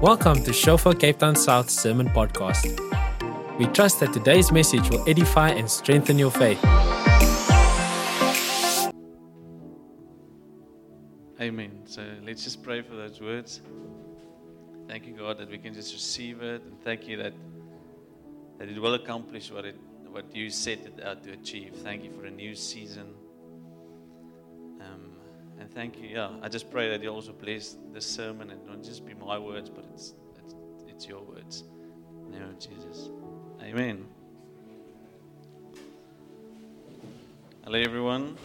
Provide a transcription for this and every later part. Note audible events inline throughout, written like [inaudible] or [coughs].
Welcome to Shofar Cape Town South Sermon Podcast. We trust that today's message will edify and strengthen your faith. Amen. So let's just pray for those words. Thank you, God, that we can just receive it, and thank you that that it will accomplish what it what you set it out to achieve. Thank you for a new season. And thank you. Yeah, I just pray that you also bless this sermon and don't just be my words, but it's it's, it's your words. In the name of Jesus. Amen. Hello, everyone.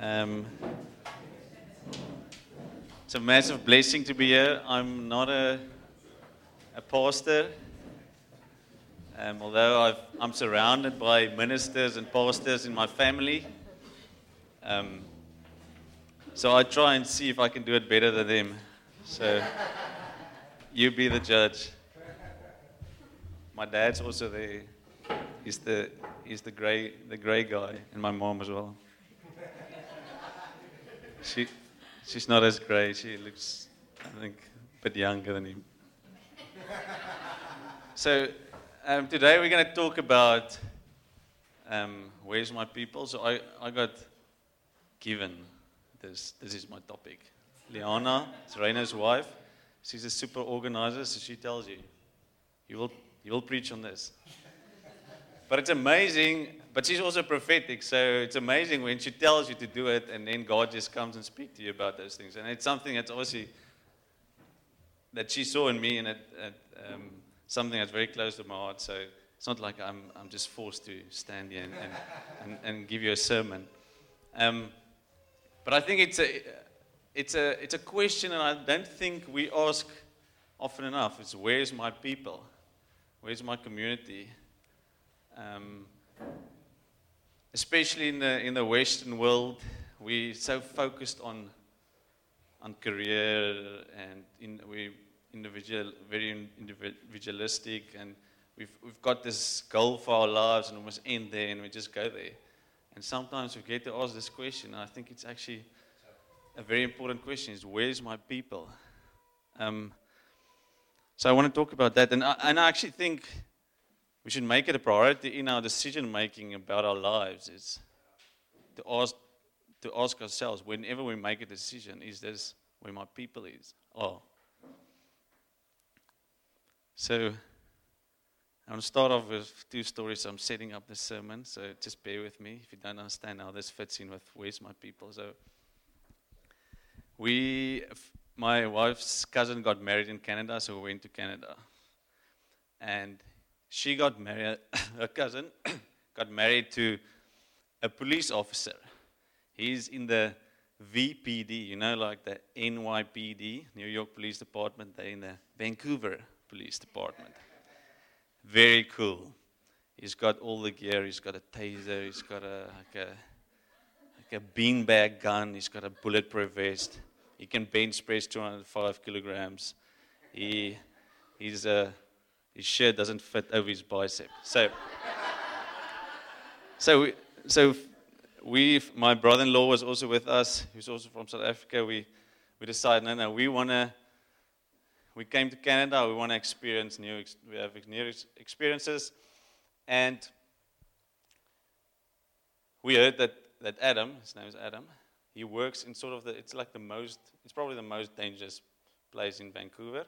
Um, it's a massive blessing to be here. I'm not a, a pastor, um, although I've, I'm surrounded by ministers and pastors in my family. Um, so I try and see if I can do it better than them. So you be the judge. My dad's also there. He's the he's the gray the gray guy, and my mom as well. She she's not as gray. She looks I think a bit younger than him. So um, today we're going to talk about um, where's my people. So I, I got given this. This is my topic. Liana, Raina's wife. She's a super organizer, so she tells you, you will, you will preach on this. But it's amazing, but she's also prophetic, so it's amazing when she tells you to do it and then God just comes and speaks to you about those things. And it's something that's obviously that she saw in me and it, it, um, something that's very close to my heart. So it's not like I'm, I'm just forced to stand here and, and, and, and give you a sermon. Um, but I think it's a, it's, a, it's a question, and I don't think we ask often enough. It's where's my people? Where's my community? Um, especially in the, in the Western world, we're so focused on, on career and in, we individual, very individualistic, and we've, we've got this goal for our lives, and we must end there, and we just go there. And sometimes we get to ask this question, and I think it's actually a very important question: is where's my people? Um, so I want to talk about that, and I, and I actually think we should make it a priority in our decision making about our lives. Is to ask to ask ourselves whenever we make a decision: Is this where my people is? Oh, so I want to start off with two stories. I'm setting up the sermon, so just bear with me if you don't understand how this fits in with where's my people. So we, my wife's cousin got married in Canada, so we went to Canada, and she got married. [coughs] Her cousin [coughs] got married to a police officer. He's in the VPD, you know, like the NYPD, New York Police Department. They're in the Vancouver Police Department. Very cool. He's got all the gear. He's got a taser. He's got a like a like a beanbag gun. He's got a bulletproof vest. He can bench press 205 kilograms. He he's a his shirt doesn't fit over his bicep. So so we, so we my brother-in-law was also with us. Who's also from South Africa. We we decided no no we want to we came to Canada. We want to experience new. We have new experiences, and we heard that that Adam, his name is Adam, he works in sort of the. It's like the most. It's probably the most dangerous place in Vancouver.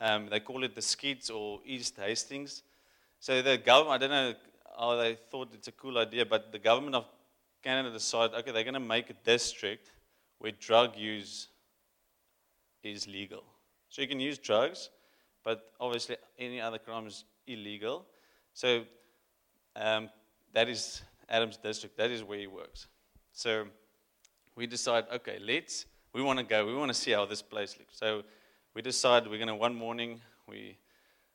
Um, they call it the Skids or East Hastings. So the government, I don't know how they thought it's a cool idea, but the government of Canada decided, okay, they're going to make a district where drug use is legal. So you can use drugs, but obviously any other crime is illegal. So um, that is Adam's district. That is where he works. So we decide, okay, let's. We want to go. We want to see how this place looks. So we decide we're going to one morning we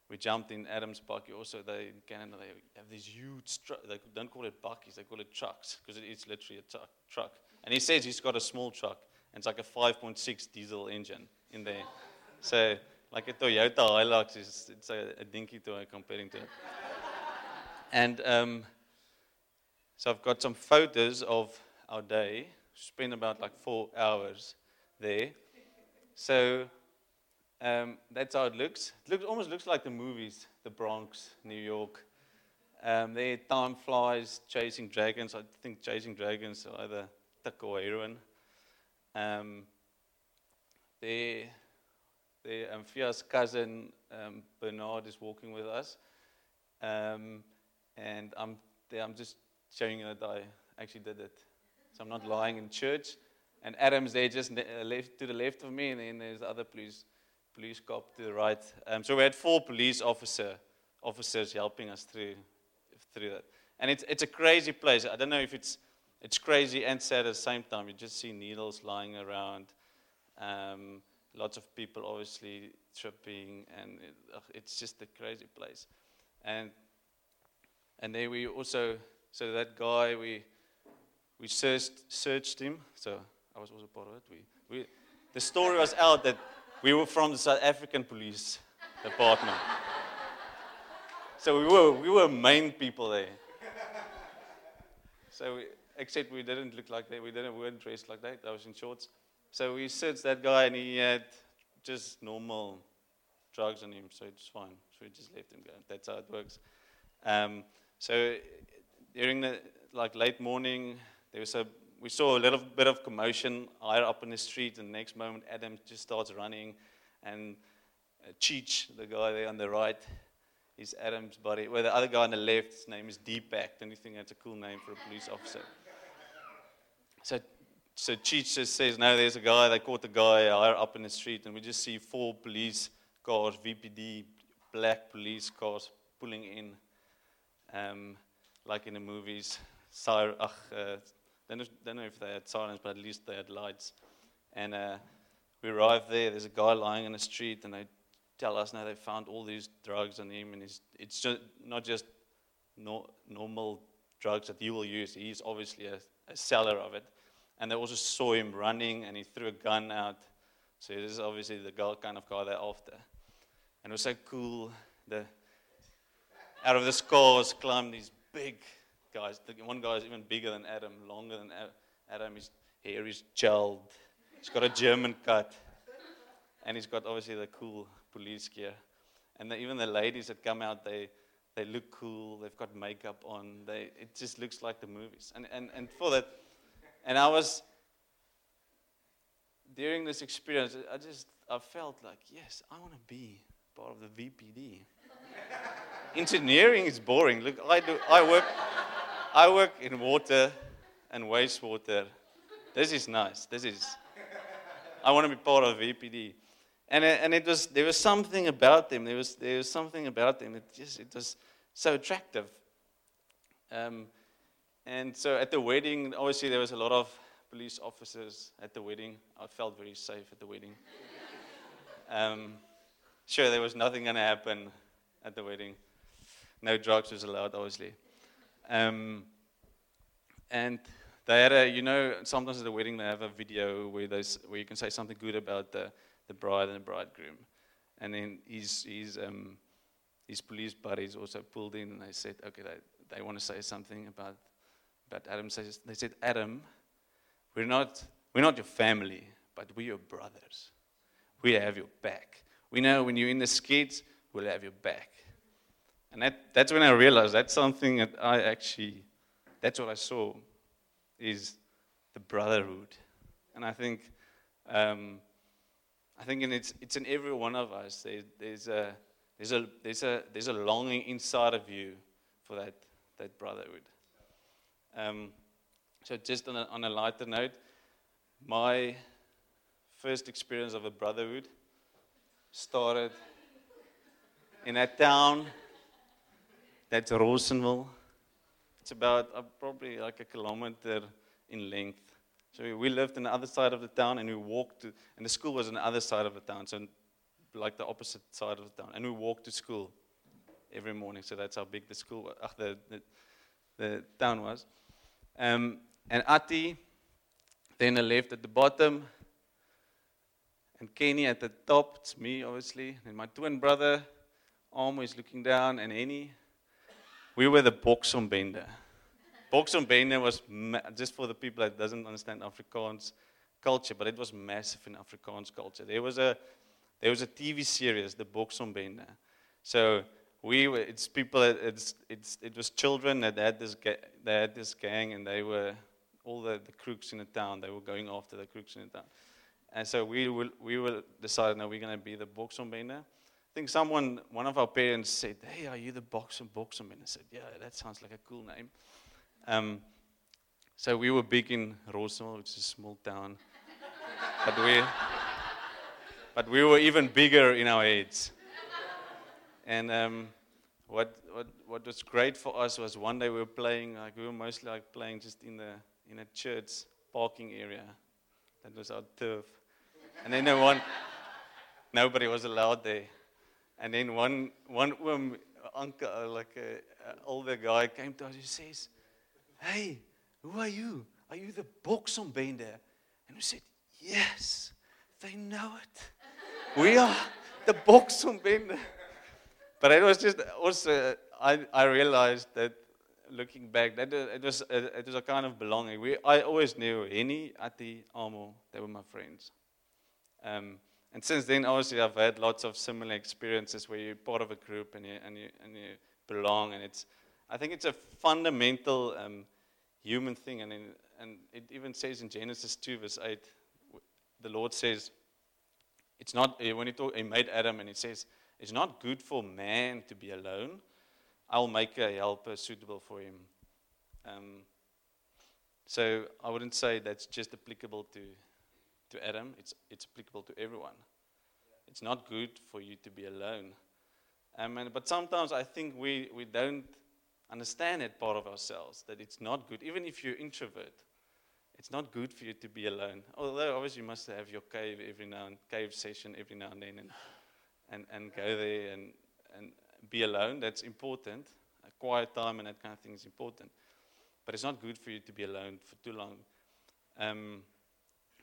we jumped in Adam's bucky. Also, they in Canada they have these huge. Tr- they don't call it buckies. They call it trucks because it is literally a truck. Truck. And he says he's got a small truck. And it's like a 5.6 diesel engine in there. So, like a Toyota Hilux is it's a, a dinky toy comparing to it. and um, so I've got some photos of our day. Spent about like four hours there. So Um, that's how it looks. It looks, almost looks like the movies, the Bronx, New York. Um, there, time flies, chasing dragons. I think chasing dragons are either tuck or heroin. Um, there, there, um, Fia's cousin um, Bernard is walking with us, um, and I'm there. I'm just showing you that I actually did it, so I'm not lying in church. And Adam's there, just uh, left to the left of me, and then there's the other police police cop to the right. Um, so we had four police officer officers helping us through through that. And it's it's a crazy place. I don't know if it's it's crazy and sad at the same time. You just see needles lying around. Um, lots of people obviously tripping, and it, ugh, it's just a crazy place. And and then we also so that guy we we searched searched him. So I was also part of it. We we the story was out that we were from the South African police department. so we were we were main people there. So we, except we didn't look like that. We didn't we weren't dressed like that. I was in shorts. So we searched that guy, and he had just normal drugs on him, so it's fine. So we just left him go. That's how it works. Um, so during the like late morning, there was a we saw a little bit of commotion higher up in the street, and the next moment Adam just starts running, and uh, Cheech, the guy there on the right, is Adam's buddy. Well, the other guy on the left, his name is Deepak. Don't you think that's a cool name for a police officer? So, so Cheech just says, no, there's a guy, they caught the guy up in the street, and we just see four police cars, VPD, black police cars pulling in, um, like in the movies. Sir, ach, uh, don't, know, don't know if they had sirens, but at least they had lights. And uh, we arrive there, there's a guy lying in the street, and they tell us now they found all these drugs on him, and it's, it's just, not just no, normal drugs that you will use. He's obviously a, a seller of it. And they also saw him running, and he threw a gun out. So this is obviously the kind of guy they're after. And it was so cool. The, out of the scars climbed these big guys. The one guy is even bigger than Adam, longer than Adam. His hair is gelled. He's got a German cut. And he's got obviously the cool police gear. And the, even the ladies that come out, they, they look cool. They've got makeup on. They, it just looks like the movies. And, and, and for that, and I was, during this experience, I just, I felt like, yes, I want to be part of the VPD. Engineering is boring. Look, I, do, I, work, I work in water and wastewater. This is nice. This is, I want to be part of VPD. And it, and it was, there was something about them. There was, there was something about them. It just, it was so attractive. Um, and so at the wedding, obviously there was a lot of police officers at the wedding. I felt very safe at the wedding. [laughs] um, sure, there was nothing going to happen at the wedding. No drugs was allowed, obviously. Um, and they had a, you know, sometimes at the wedding they have a video where, where you can say something good about the, the bride and the bridegroom. And then his, his, um, his police buddies also pulled in and they said, okay, they, they want to say something about but Adam says, they said, Adam, we're not, we're not your family, but we're your brothers. We have your back. We know when you're in the skids, we'll have your back. And that, that's when I realized that's something that I actually, that's what I saw, is the brotherhood. And I think, um, I think in it's, it's in every one of us. There, there's, a, there's, a, there's, a, there's a longing inside of you for that, that brotherhood. Um, so, just on a, on a lighter note, my first experience of a brotherhood started in a town that's Rawsonville. It's about uh, probably like a kilometer in length. So we lived on the other side of the town and we walked to, and the school was on the other side of the town, so like the opposite side of the town. And we walked to school every morning, so that's how big the school ach, the, the, the town was. Um, and Ati, then I left at the bottom, and Kenny at the top. It's me, obviously. And my twin brother, Amo, is looking down, and Annie. We were the on Bender. On Bender was, ma- just for the people that doesn't understand Afrikaans culture, but it was massive in Afrikaans culture. There was a, there was a TV series, The Boxombende. So we were, it's people, it's, it's, it was children that had this, ga- they had this gang and they were, all the, the crooks in the town, they were going after the crooks in the town. And so we will, we will decide, no, we're going to be the Boxombende. I think someone, one of our parents said, hey, are you the Boxer Boxombende? I said, yeah, that sounds like a cool name. Um, so we were big in Rosal, which is a small town. [laughs] but we, but we were even bigger in our heads. And um, what, what, what was great for us was one day we were playing, like we were mostly like playing just in, the, in a church parking area. That was our turf. And then the one, [laughs] nobody was allowed there. And then one, one um, uncle, like an older guy, came to us. He says, Hey, who are you? Are you the Boxombende? And we said, Yes, they know it. we are the Boxombende. But it was just also, I, I realized that looking back, that it was, it was a kind of belonging. We, I always knew Henny, Ati, Amo, they were my friends. Um, and since then, obviously, I've had lots of similar experiences where you're part of a group and you, and you, and you belong. And it's, I think it's a fundamental um, human thing. And, in, and it even says in Genesis 2, verse 8, the Lord says, it's not, when he, talk, he made Adam and he says, it's not good for man to be alone. I'll make a helper suitable for him. Um, so I wouldn't say that's just applicable to, to Adam, it's, it's applicable to everyone. It's not good for you to be alone. Um, and, but sometimes I think we, we don't understand that part of ourselves, that it's not good. Even if you're introvert, it's not good for you to be alone. Although obviously you must have your cave every now and cave session every now and then and and, and go there and, and be alone. That's important. A quiet time and that kind of thing is important. But it's not good for you to be alone for too long. Um,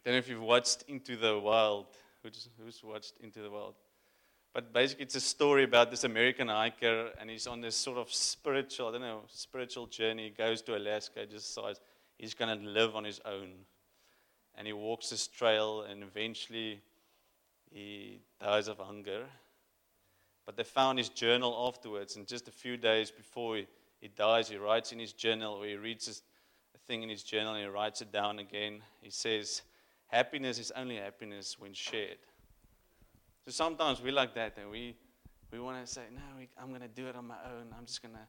don't know if you've watched Into the Wild. Who's, who's watched Into the Wild? But basically, it's a story about this American hiker, and he's on this sort of spiritual, I don't know, spiritual journey. He goes to Alaska, decides he's going to live on his own. And he walks this trail, and eventually he dies of hunger. But they found his journal afterwards, and just a few days before he, he dies, he writes in his journal, or he reads a thing in his journal and he writes it down again. He says, Happiness is only happiness when shared. So sometimes we like that, and we, we want to say, No, we, I'm going to do it on my own. I'm just going to.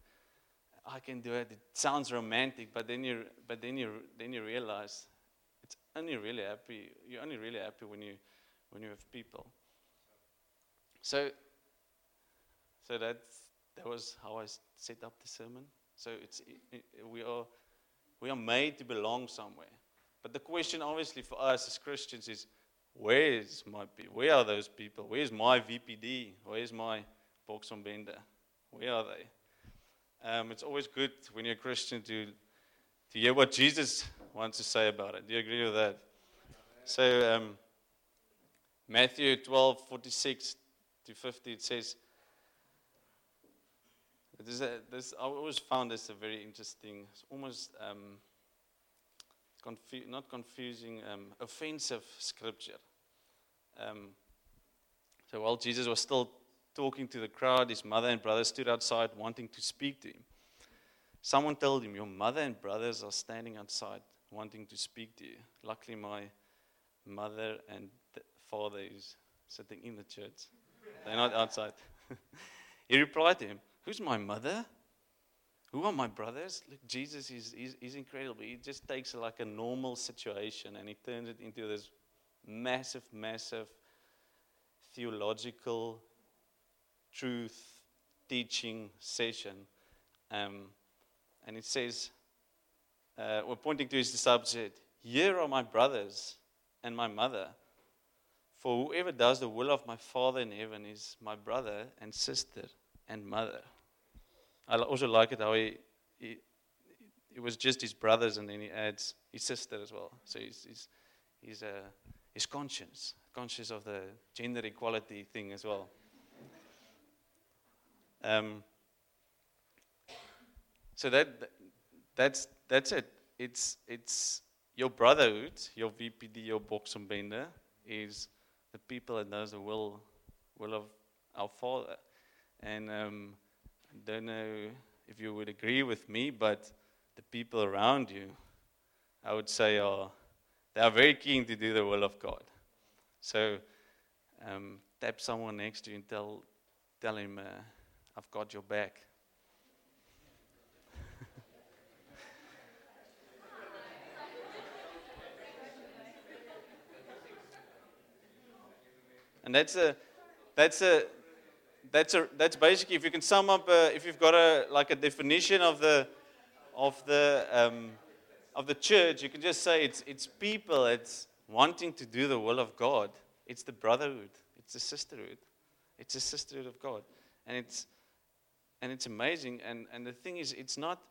I can do it. It sounds romantic, but then you, but then you, then you realize it's only really happy. You're only really happy when you when you have people. So, so that that was how I set up the sermon. So it's it, we are we are made to belong somewhere. But the question, obviously, for us as Christians is, where is my? Where are those people? Where's my VPD? Where's my box on bender? Where are they? Um, it's always good when you're a Christian to to hear what Jesus wants to say about it. Do you agree with that? So. Um, Matthew 12, 46 to 50, it says, a, this, I always found this a very interesting, almost um, confu- not confusing, um, offensive scripture. Um, so while Jesus was still talking to the crowd, his mother and brothers stood outside wanting to speak to him. Someone told him, Your mother and brothers are standing outside wanting to speak to you. Luckily, my mother and father is sitting in the church. They're not outside. [laughs] he replied to him, Who's my mother? Who are my brothers? Look, Jesus is he's incredible. He just takes like a normal situation and he turns it into this massive, massive theological truth teaching session. Um, and it says, uh, we're pointing to his disciples, said, Here are my brothers and my mother. For whoever does the will of my Father in heaven is my brother and sister and mother. I also like it how he, he it was just his brothers and then he adds his sister as well. So he's, he's, he's, uh, he's conscious, conscious of the gender equality thing as well. Um, so that, that's, that's it. It's, it's your brotherhood, your VPD, your Boxombende, is the people that knows the will will of our Father. And um, I don't know if you would agree with me, but the people around you, I would say, are they are very keen to do the will of God. So um, tap someone next to you and tell tell him, uh, "I've got your back." And that's a that's a that's a that's basically if you can sum up a, if you've got a like a definition of the of the um, of the church you can just say it's it's people it's wanting to do the will of god. It's the brotherhood. It's the sisterhood. It's the sisterhood of god. And it's and it's amazing. And and the thing is it's not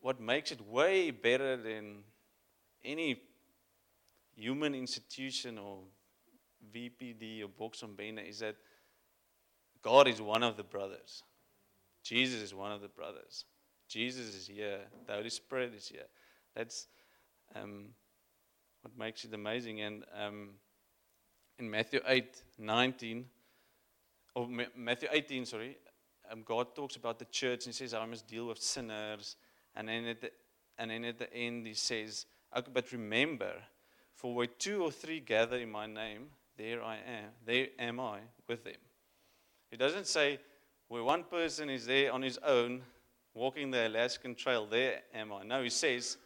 what makes it way better than any human institution or VPD or on Bena is that God is one of the brothers. Jesus is one of the brothers. Jesus is here. The Holy Spirit is here. That's um, what makes it amazing. And um, in Matthew 8, 19, or Matthew 18, sorry, um, God talks about the church and says, I must deal with sinners. And then at the, and then at the end, he says, But remember, for where two or three gather in my name, there I am. There am I with them. He doesn't say, where one person is there on his own, walking the Alaskan Trail, there am I. No, he says,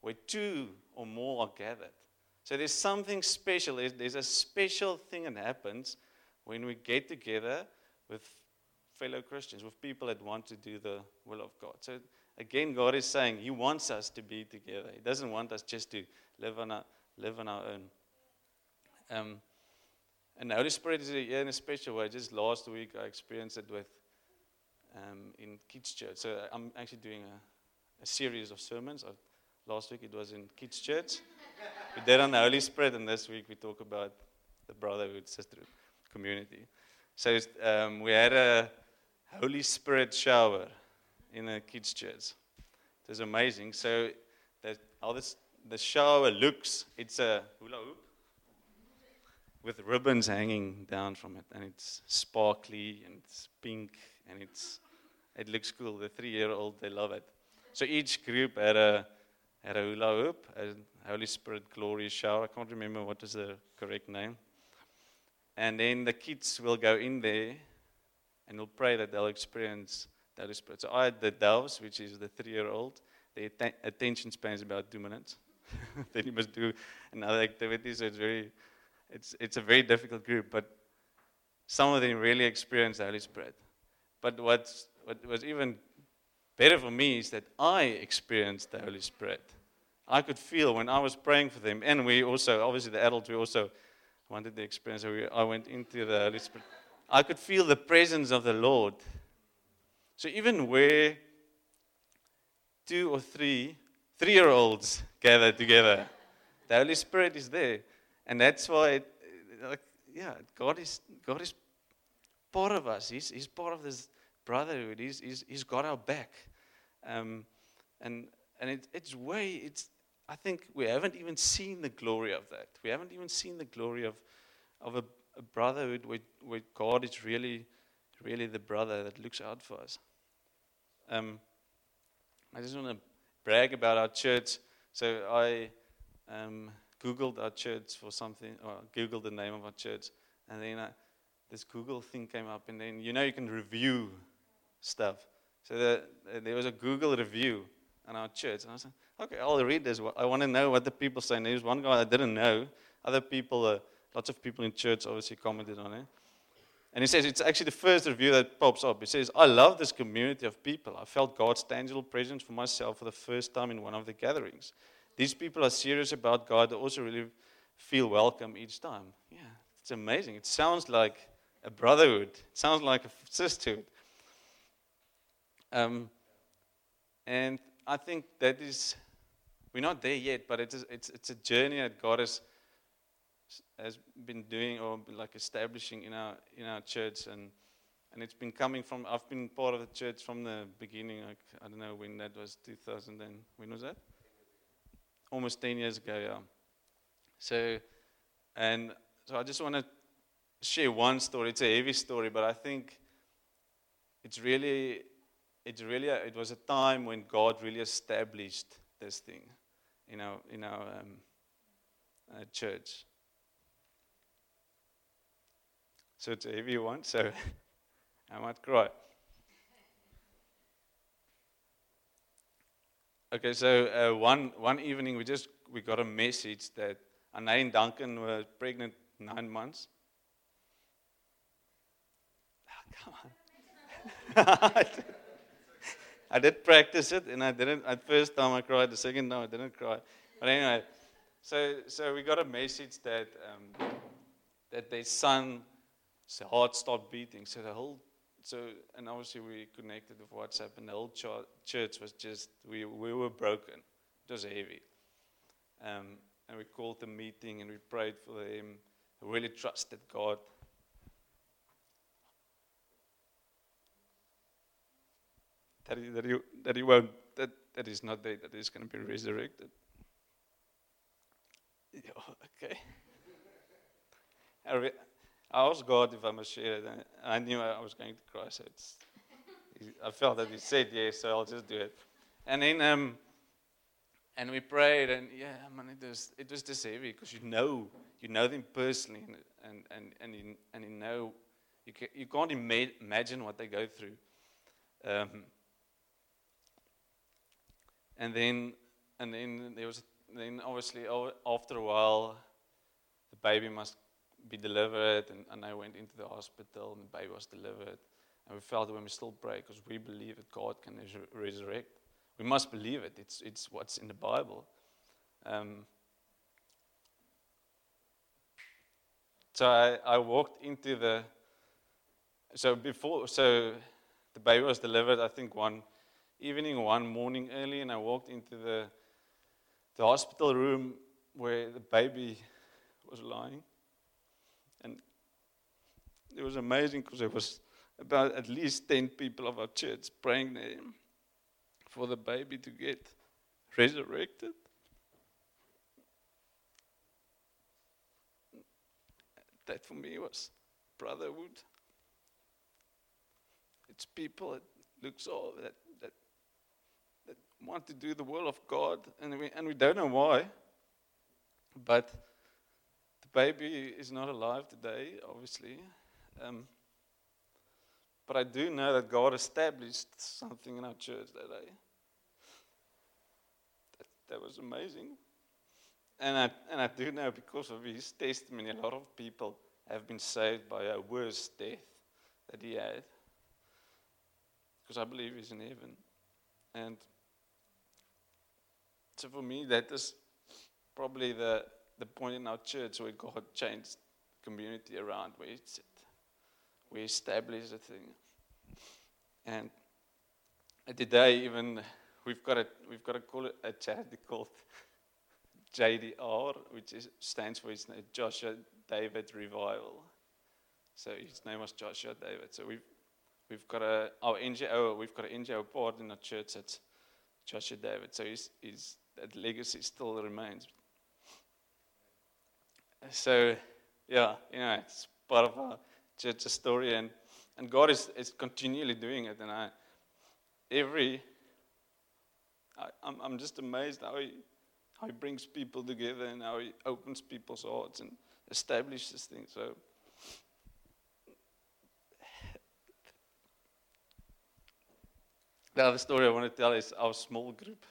where two or more are gathered. So there's something special. There's, a special thing that happens when we get together with fellow Christians, with people that want to do the will of God. So again, God is saying He wants us to be together. He doesn't want us just to live on our, live on our own. Um, and the Holy Spirit is here in a special way. Just last week, I experienced it with um, in kids' church. So I'm actually doing a, a series of sermons. I, last week it was in kids' church. we did on the Holy Spirit, and this week we talk about the brotherhood, sisterhood, community. So um, we had a Holy Spirit shower in a kids' church. It was amazing. So that how this the shower looks, it's a hula hoop with ribbons hanging down from it, and it's sparkly and it's pink and it's it looks cool. The three-year-old they love it. So each group had a had a hula hoop, a Holy Spirit glory shower. I can't remember what is the correct name. And then the kids will go in there and will pray that they'll experience the Holy Spirit. So I had the doves, which is the three-year-old. The attention span is about two minutes. [laughs] then you must do another activity, so it's very it's, it's a very difficult group, but some of them really experience the Holy Spirit. But what's, what was even better for me is that I experienced the Holy Spirit. I could feel when I was praying for them, and we also, obviously, the adults, we also wanted the experience. So we, I went into the Holy Spirit. I could feel the presence of the Lord. So even where two or three three year olds gather together, the Holy Spirit is there. And that's why, it, like, yeah, God is, God is part of us. He's, he's part of this brotherhood. He's, he's, he's got our back. Um, and and it, it's way, it's, I think we haven't even seen the glory of that. We haven't even seen the glory of, of a, a brotherhood where, where God is really, really the brother that looks out for us. Um, I just want to brag about our church. So I um, Googled our church for something, or Googled the name of our church, and then uh, this Google thing came up, and then you know you can review stuff. So the, there was a Google review on our church, and I said, okay, I'll read this. I want to know what the people say. And there was one guy I didn't know. Other people, uh, lots of people in church obviously commented on it. And he says, it's actually the first review that pops up. He says, I love this community of people. I felt God's tangible presence for myself for the first time in one of the gatherings these people are serious about God. They also really feel welcome each time. Yeah, it's amazing. It sounds like a brotherhood. It sounds like a sisterhood. Um, and I think that is, we're not there yet, but it's, it's, it's a journey that God has, has been doing or like establishing in our, in our church. And, and it's been coming from, I've been part of the church from the beginning. Like, I don't know when that was, 2000 and, when was that? Almost 10 years ago, yeah. So, and so I just want to share one story. It's a heavy story, but I think it's really, it's really, a, it was a time when God really established this thing in our in our um, uh, church. So it's a heavy one. So [laughs] I might cry. Okay, so uh, one one evening we just we got a message that Anne and Duncan were pregnant nine months. Oh, come on. [laughs] I did practice it, and I didn't. At first time I cried. The second time I didn't cry. But anyway, so so we got a message that um, that their son's heart stopped beating. So the whole so and obviously we connected with WhatsApp, and the whole church was just we we were broken. It was heavy. Um, and we called the meeting and we prayed for them. We really trusted God. That he, that he, that he won't, that, that he's not dead, that he's going to be resurrected. [laughs] Yeah, okay. [laughs] I, re- I asked God if I must share it, and I knew I was going to cry, so I felt that He said yes, so I'll just do it. And then, um, and we prayed, and yeah, man, it was it was just heavy because you know you know them personally, and and and and you, and you know you can, you can't ima- imagine what they go through. Um, and then and then there was then obviously after a while, the baby must be delivered, and, and I went into the hospital, and the baby was delivered. And we felt when we still pray because we believe that God can resurrect. We must believe it. It's, it's what's in the Bible. Um, so I, I walked into the. So before, so the baby was delivered. I think one evening, one morning early, and I walked into the the hospital room where the baby was lying. It was amazing because there was about at least 10 people of our church praying there for the baby to get resurrected. That for me was brotherhood. It's people that looks all that want to do the will of God, and we, and we don't know why. But the baby is not alive today, obviously. Um, but I do know that God established something in our church that day. That, that was amazing. And I, and I do know because of his testimony, a lot of people have been saved by a worse death that he had. Because I believe he's in heaven. And so for me, that is probably the, the point in our church where God changed community around where we established a thing. And today, even we've got a we've got to call a charity [laughs] called JDR, which is, stands for his name, Joshua David Revival. So his name was Joshua David. So we've we've got a our NGO we've got an NGO part in our church that's Joshua David. So his he's that legacy still remains. So, yeah, you know, it's part of our church story, and, and God is, is continually doing it. And I, every, I, I'm, I'm just amazed how he, how he brings people together and how he opens people's hearts and establishes things. So, the other story I want to tell is our small group.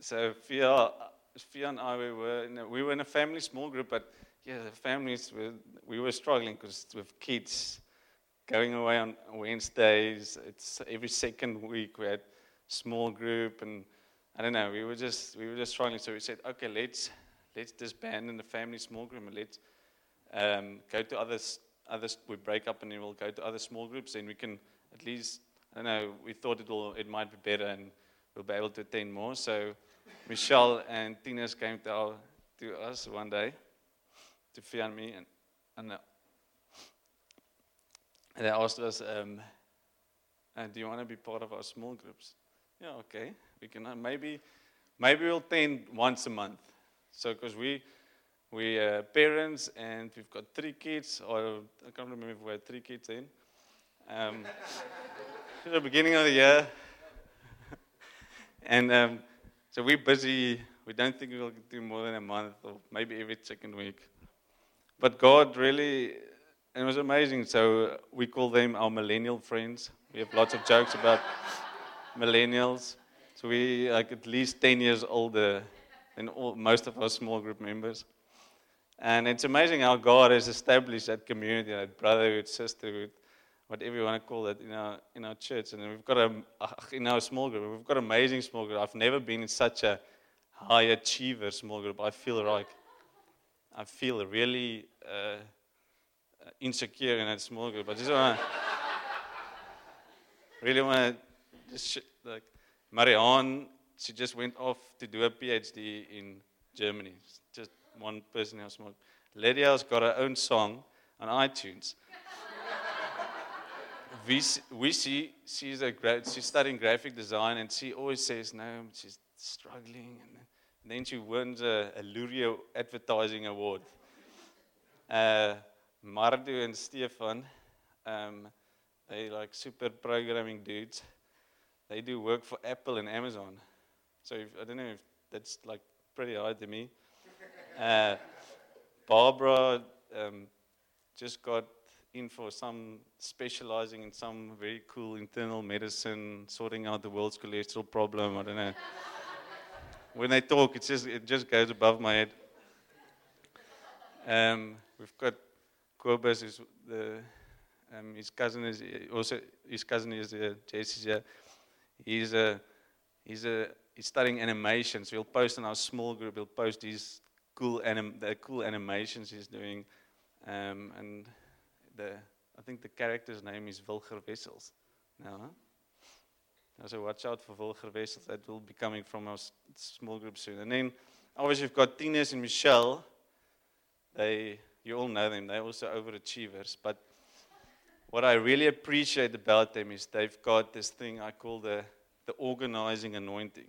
So Fia, Fia and I, we were, in a, we were in a family small group, but yeah, the families, were, we were struggling because with kids going away on Wednesdays, it's every second week we had small group, and I don't know, we were just, we were just struggling. So we said, okay, let's, let's disband in the family small group and let's um, go to others, others, we break up and then we'll go to other small groups and we can at least, I don't know, we thought it, will, it might be better and we'll be able to attend more. So Michelle and Tina's came to, our, to us one day to film me, and, and, uh, and they asked us, um, uh, "Do you want to be part of our small groups?" Yeah, okay. We can uh, maybe maybe we'll attend once a month. So because we we are parents and we've got three kids. Or I can't remember if we had three kids then. Um, [laughs] the beginning of the year. [laughs] and um, so we're busy. We don't think we'll do more than a month or maybe every second week. But God really, it was amazing. So we call them our millennial friends. We have lots of jokes about [laughs] millennials. So we like at least 10 years older than all, most of our small group members. And it's amazing how God has established that community, that brotherhood, sisterhood, whatever you want to call it, in our, in our church. And we've got a, in our small group, we've got an amazing small group. I've never been in such a high achiever small group. I feel like, I feel really uh, insecure in that small group. I just want to, really want to, just like, Marianne, she just went off to do a PhD in Germany. Just one person in our small. Lydia's got her own song on iTunes we, we see she's, a she's studying graphic design and she always says, no, she's struggling. And then she wins a, a Lurio advertising award. Uh, Mardu and Stefan, um, they like super programming dudes. They do work for Apple and Amazon. So if, I don't know if that's like pretty high to me. Uh, Barbara um, just got in for some specializing in some very cool internal medicine, sorting out the world's cholesterol problem. I don't know. when they talk, it just it just goes above my head. Um, we've got Kobus, who's the um, his cousin is also his cousin is uh, Jesse's. He's a he's a he's studying animation, so he'll post in our small group. He'll post these cool anim- the cool animations he's doing, um, and the, I think the character's name is Wilger Wessels. Now, huh? so watch out for Wilger Wessels. That will be coming from our small group soon. And then obviously we've got Tines and Michelle. They, you all know them. They're also overachievers. But what I really appreciate about them is they've got this thing I call the, the organizing anointing.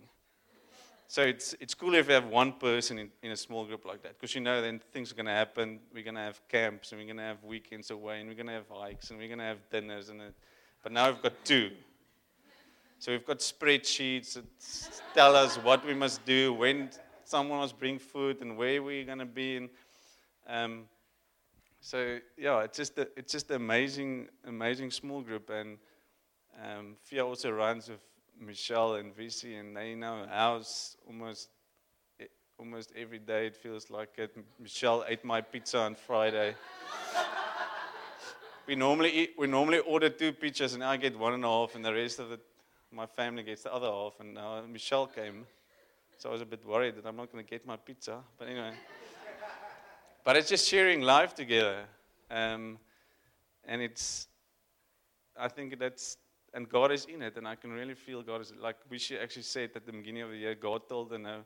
So it's, it's cool if you have one person in, in a small group like that, because you know then things are going to happen. We're going to have camps, and we're going to have weekends away, and we're going to have hikes, and we're going to have dinners. And it, but now we've got two. So we've got spreadsheets that tell us what we must do, when someone must bring food, and where we're going to be. And, um, so yeah, it's just a, it's just an amazing, amazing small group. And um, Fia also runs with Michelle and Visi, and they know house almost almost every day. It feels like it. Michelle ate my pizza on Friday. [laughs] we normally eat, we normally order two pizzas, and I get one and a half, and the rest of it, my family gets the other half. And now Michelle came, so I was a bit worried that I'm not going to get my pizza. But anyway, but it's just sharing life together, um, and it's. I think that's and God is in it, and I can really feel God is like we actually said at the beginning of the year. God told them uh,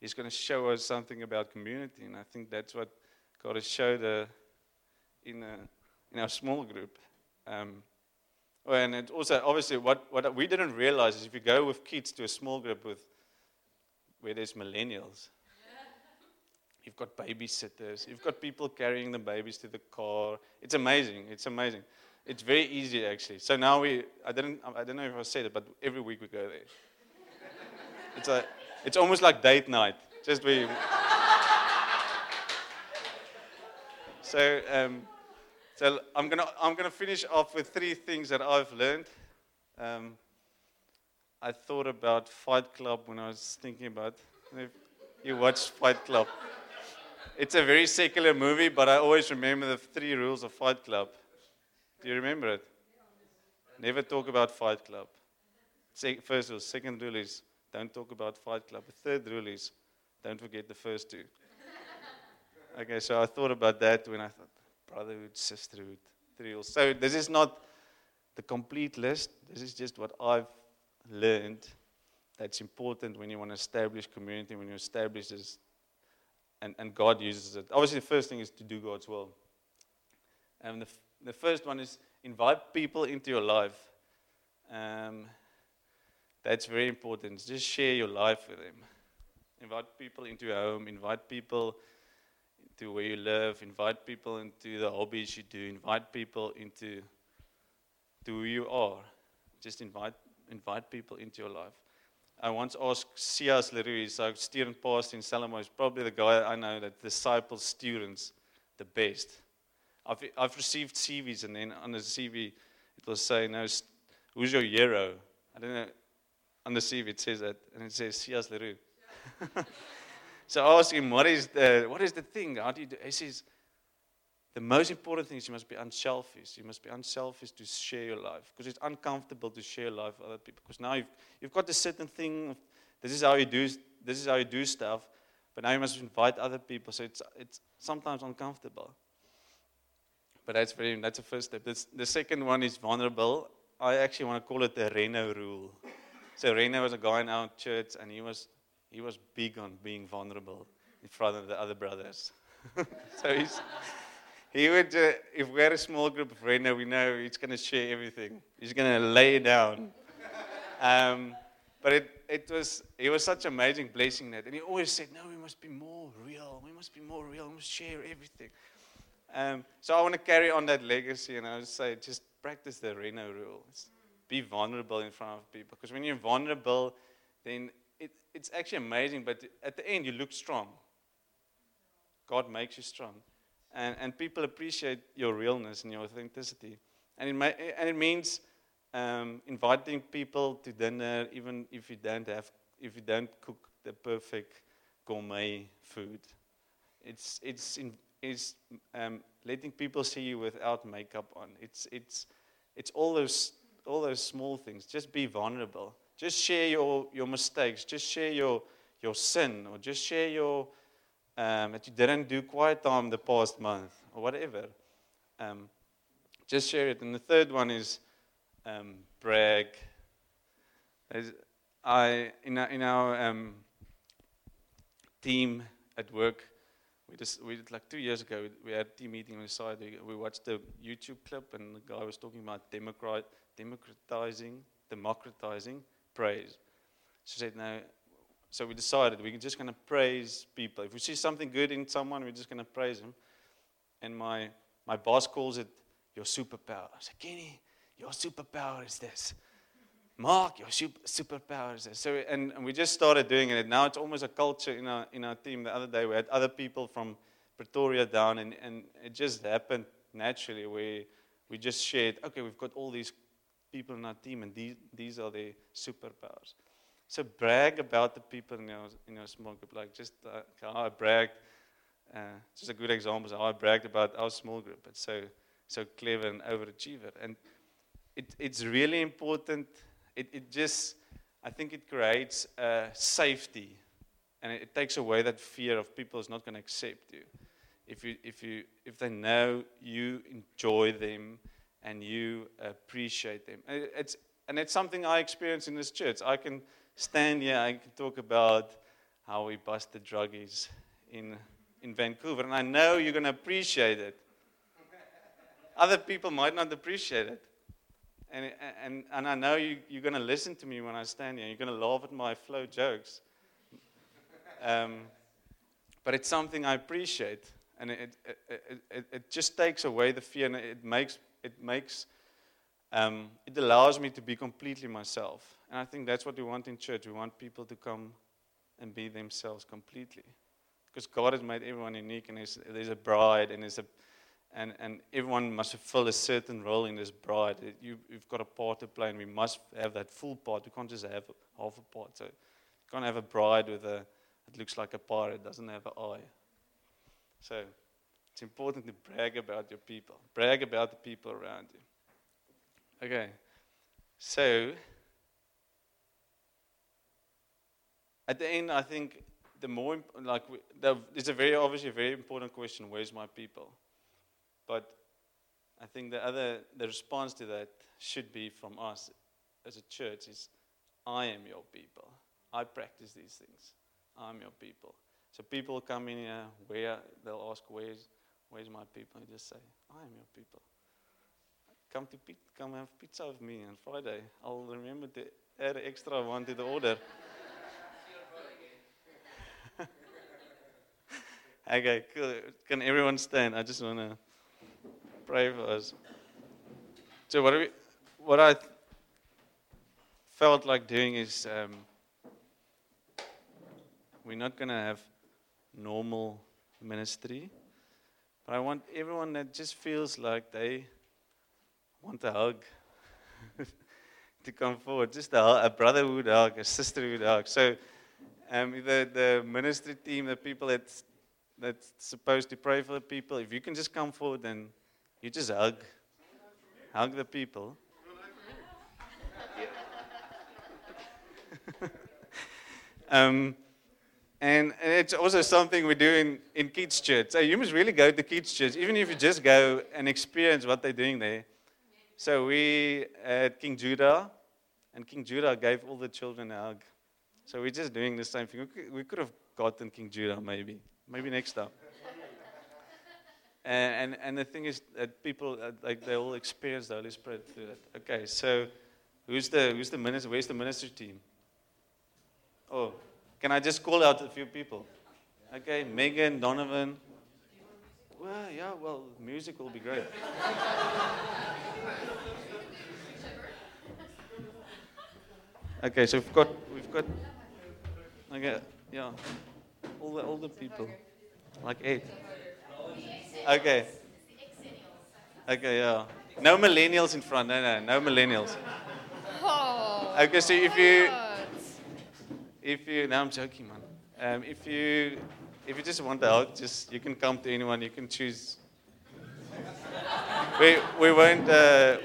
He's going to show us something about community, and I think that's what God has showed uh, in uh, in our small group. Um, oh, and it also obviously what what we didn't realize is if you go with kids to a small group with where there's millennials. You've got babysitters. You've got people carrying the babies to the car. It's amazing. It's amazing. It's very easy actually. So now we, I didn't, I don't know if I said it, but every week we go there. It's a, it's almost like date night. Just we. so, um, so I'm gonna, I'm gonna finish off with three things that I've learned. Um, I thought about Fight Club when I was thinking about. If you watch Fight Club. It's a very secular movie, but I always remember the three rules of Fight Club. Do you remember it? Never talk about Fight Club. First rule. Second rule is don't talk about Fight Club. The third rule is don't forget the first two. [laughs] okay, so I thought about that when I thought brotherhood, sisterhood, three rules. So this is not the complete list. This is just what I've learned that's important when you want to establish community, when you establish this, and, and God uses it. Obviously, the first thing is to do God's will. And the the first one is invite people into your life. Um, that's very important. Just share your life with them. Invite people into your home. Invite people into where you live, invite people into the hobbies you do, invite people into to who you are. Just invite invite people into your life. I once asked. LaRue, he's our student pastor in Salamo, he's probably the guy I know that disciples students the best. I've, I've received CVs, and then on the CV, it will say, no, who's your hero? I don't know. On the CV, it says that, and it says C.S. LaRue. [laughs] so I asked him, what is the, what is the thing? How do you do? He says, the most important thing is you must be unselfish. You must be unselfish to share your life because it's uncomfortable to share life with other people. Because now you've, you've got a certain thing. Of, this is how you do. This is how you do stuff. But now you must invite other people. So it's it's sometimes uncomfortable. But that's very that's the first step. The second one is vulnerable. I actually want to call it the Reno rule. So Reno was a guy in our church, and he was he was big on being vulnerable in front of the other brothers. [laughs] so he's he would, uh, if we had a small group of Reno, we know he's going to share everything. He's going to lay down. Um, but it, it was, it was such an amazing blessing that. And he always said, no, we must be more real. We must be more real. We must share everything. Um, so I want to carry on that legacy and I would say just practice the Reno rules. Be vulnerable in front of people. Because when you're vulnerable, then it, it's actually amazing. But at the end, you look strong. God makes you strong and, and people appreciate your realness and your authenticity. And it, may, and it means um, inviting people to dinner, even if you don't have, if you don't cook the perfect gourmet food. It's, it's, in, it's um, letting people see you without makeup on. It's, it's, it's all, those, all those small things. Just be vulnerable. Just share your, your mistakes. Just share your, your sin, or just share your, um, that you didn't do quiet time the past month or whatever. Um, just share it. And the third one is um, brag. I in our, in our um, team at work, we just we did like two years ago. We had a team meeting on the side. We watched the YouTube clip, and the guy was talking about democrat, democratizing, democratizing praise. She said, "No, so we decided we're just going to praise people. If we see something good in someone, we're just going to praise them. And my, my boss calls it your superpower. I said, Kenny, your superpower is this. Mark, your super, superpower. So, and, and we just started doing it. Now it's almost a culture in our, in our team. The other day we had other people from Pretoria down, and, and it just happened naturally where we just shared, okay, we've got all these people in our team, and these, these are their superpowers. So brag about the people in your, in your small group. Like just uh, how I bragged, uh, just a good example how I bragged about our small group. It's so, so clever and overachiever. And it, it's really important. It, it just, I think it creates uh, safety. And it, it takes away that fear of people is not going to accept you. If, you, if, you, if they know you enjoy them and you appreciate them. It's, and it's something I experience in this church. I can stand here, I can talk about how we busted druggies in, in Vancouver. And I know you're going to appreciate it. Other people might not appreciate it. And, and, and I know you, you're going to listen to me when I stand here. You're going to laugh at my flow jokes. Um, but it's something I appreciate. And it, it, it, it, just takes away the fear and it makes, it makes um, it allows me to be completely myself. And I think that's what we want in church. We want people to come and be themselves completely. Because God has made everyone unique, and there's, there's a bride, and, there's a, and, and everyone must fulfill a certain role in this bride. You, you've got a part to play, and we must have that full part. We can't just have half a part. So you can't have a bride with a, it looks like a pirate, doesn't have an eye. So it's important to brag about your people, brag about the people around you. Okay. So, at the end, I think the more, like, the, it's a very, obviously, a very important question where's my people? But I think the other, the response to that should be from us as a church is, I am your people. I practice these things. I'm your people. So people come in here, where they'll ask, where's, where's my people? And just say, I am your people come to come have pizza with me on Friday. I'll remember to add extra one to the order. [laughs] Okay, cool. Can everyone stand? I just want to pray for us. So, what, we, what I felt like doing is um, we're not going to have normal ministry, but I want everyone that just feels like they want a hug [laughs] to come forward. Just a, a brotherhood hug, a sisterhood hug. So, um, the, the ministry team, the people that's, that's supposed to pray for the people, if you can just come forward, then you just hug. Hug the people. [laughs] um, and, and, it's also something we do in, in kids' church. So you must really go to kids' church, even if you just go and experience what they're doing there. So we at King Judah, and King Judah gave all the children a hug. So we're just doing the same thing. We could, we could have gotten King Judah maybe. Maybe next time. And, and, and the thing is that people, uh, like, they all experience the Holy Spirit through that. Okay, so who's the, who's the minister? Where's the ministry team? Oh, can I just call out a few people? Okay, Megan, Donovan. Well, yeah, well, music will be great. okay, so we've got, we've got Okay, yeah. All the all the people. Like eight. Okay. Okay, yeah. No millennials in front. No, no, no millennials. Oh, Okay, so if you, if you, now I'm joking, man. Um, if you, if you just want to out, just you can come to anyone. You can choose. We we won't uh,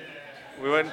we won't